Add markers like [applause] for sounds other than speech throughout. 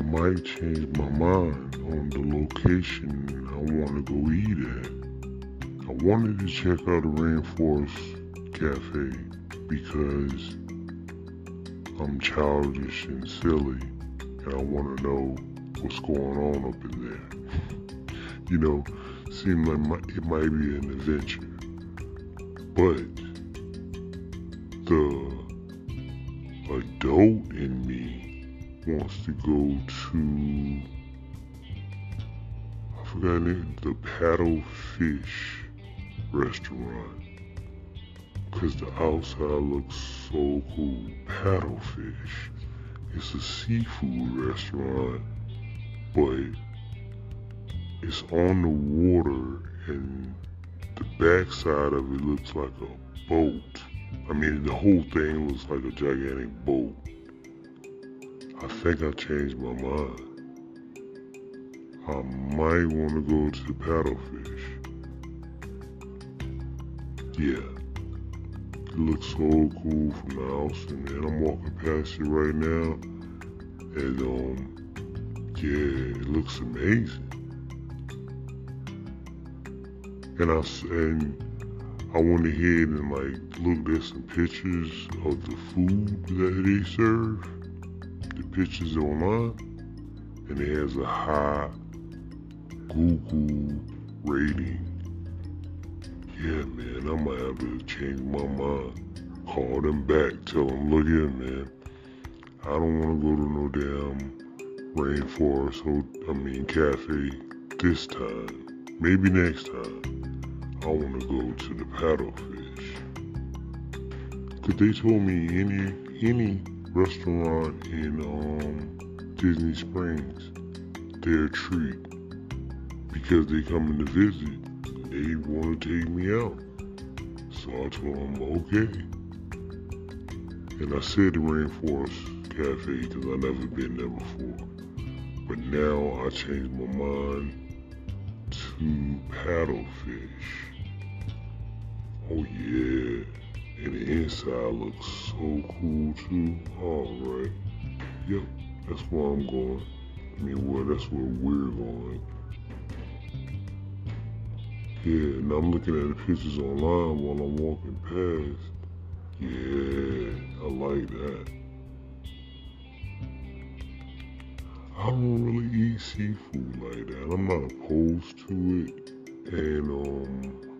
I might change my mind on the location I want to go eat at. I wanted to check out the Rainforest Cafe because I'm childish and silly and I want to know what's going on up in there. [laughs] you know, seems like it might be an adventure. But the adult in me wants to go to I forgot the paddle fish restaurant because the outside looks so cool. Paddlefish. It's a seafood restaurant, but it's on the water and the backside of it looks like a boat. I mean, the whole thing looks like a gigantic boat. I think I changed my mind. I might want to go to the paddlefish. Yeah. It looks so cool from the house, and I'm walking past it right now, and um, yeah, it looks amazing. And I and I went ahead and like looked at some pictures of the food that they serve pictures online, and it has a high Google rating. Yeah, man, I might have to change my mind. Call them back, tell them, look here, man. I don't want to go to no damn rainforest, I mean, cafe this time. Maybe next time. I want to go to the paddlefish. Cause they told me any any restaurant in um, Disney Springs their treat because they coming to visit. They want to take me out. So I told them, okay. And I said the Rainforest Cafe because I never been there before. But now I changed my mind to paddlefish. Oh yeah. And the inside looks so cool too. Alright. Yep, that's where I'm going. I mean, well, that's where we're going. Yeah, and I'm looking at the pictures online while I'm walking past. Yeah, I like that. I don't really eat seafood like that. I'm not opposed to it. And um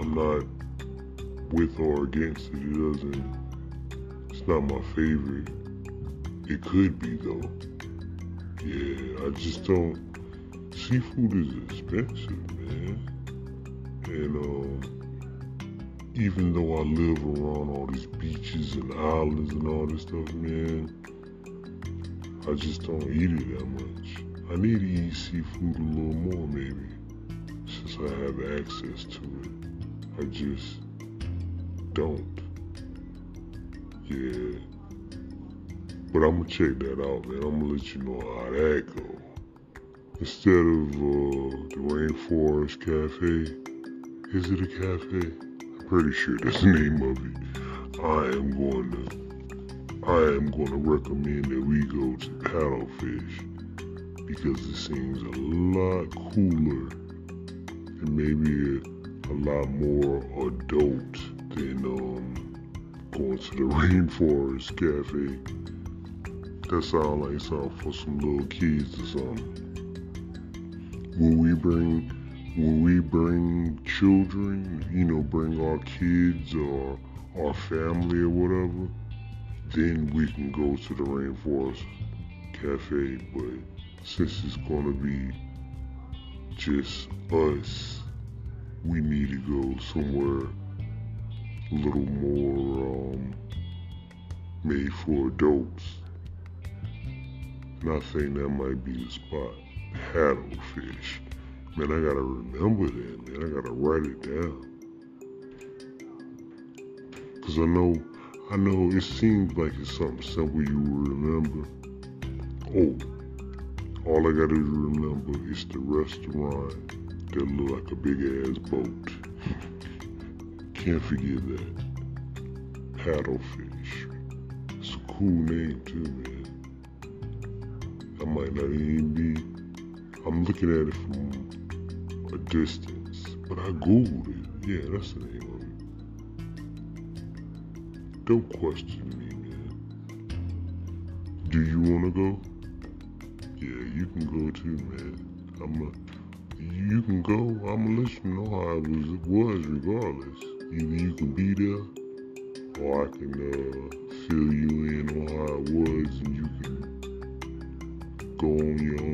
I'm not with or against it. It doesn't. It's not my favorite. It could be though. Yeah, I just don't. Seafood is expensive, man. And um, even though I live around all these beaches and islands and all this stuff, man, I just don't eat it that much. I need to eat seafood a little more, maybe, since I have access to it. I just don't. Yeah. But I'm gonna check that out, man. I'm gonna let you know how that go. Instead of uh, the Rainforest Cafe, is it a cafe? I'm pretty sure that's the name of it. I am going to, I am going to recommend that we go to Paddlefish because it seems a lot cooler and maybe a, a lot more adult than um, going to the [laughs] Rainforest Cafe. That sounds like something for some little kids or something. When we bring when we bring children, you know, bring our kids or our family or whatever, then we can go to the Rainforest Cafe. But since it's gonna be just us, we need to go somewhere a little more um, made for adults. And I that might be the spot. Paddlefish. Man, I gotta remember that, man. I gotta write it down. Cause I know, I know it seems like it's something simple you remember. Oh, all I gotta remember is the restaurant that look like a big ass boat. [laughs] Can't forget that. Paddlefish. It's a cool name too, man. I might not even be. I'm looking at it from a distance, but I googled it. Yeah, that's the name of it. Don't question me, man. Do you wanna go? Yeah, you can go too, man. I'm a. You can go. I'm gonna let you know how it was, it was regardless. Either you can be there, or I can uh, fill you in on how it was, and you can go on your own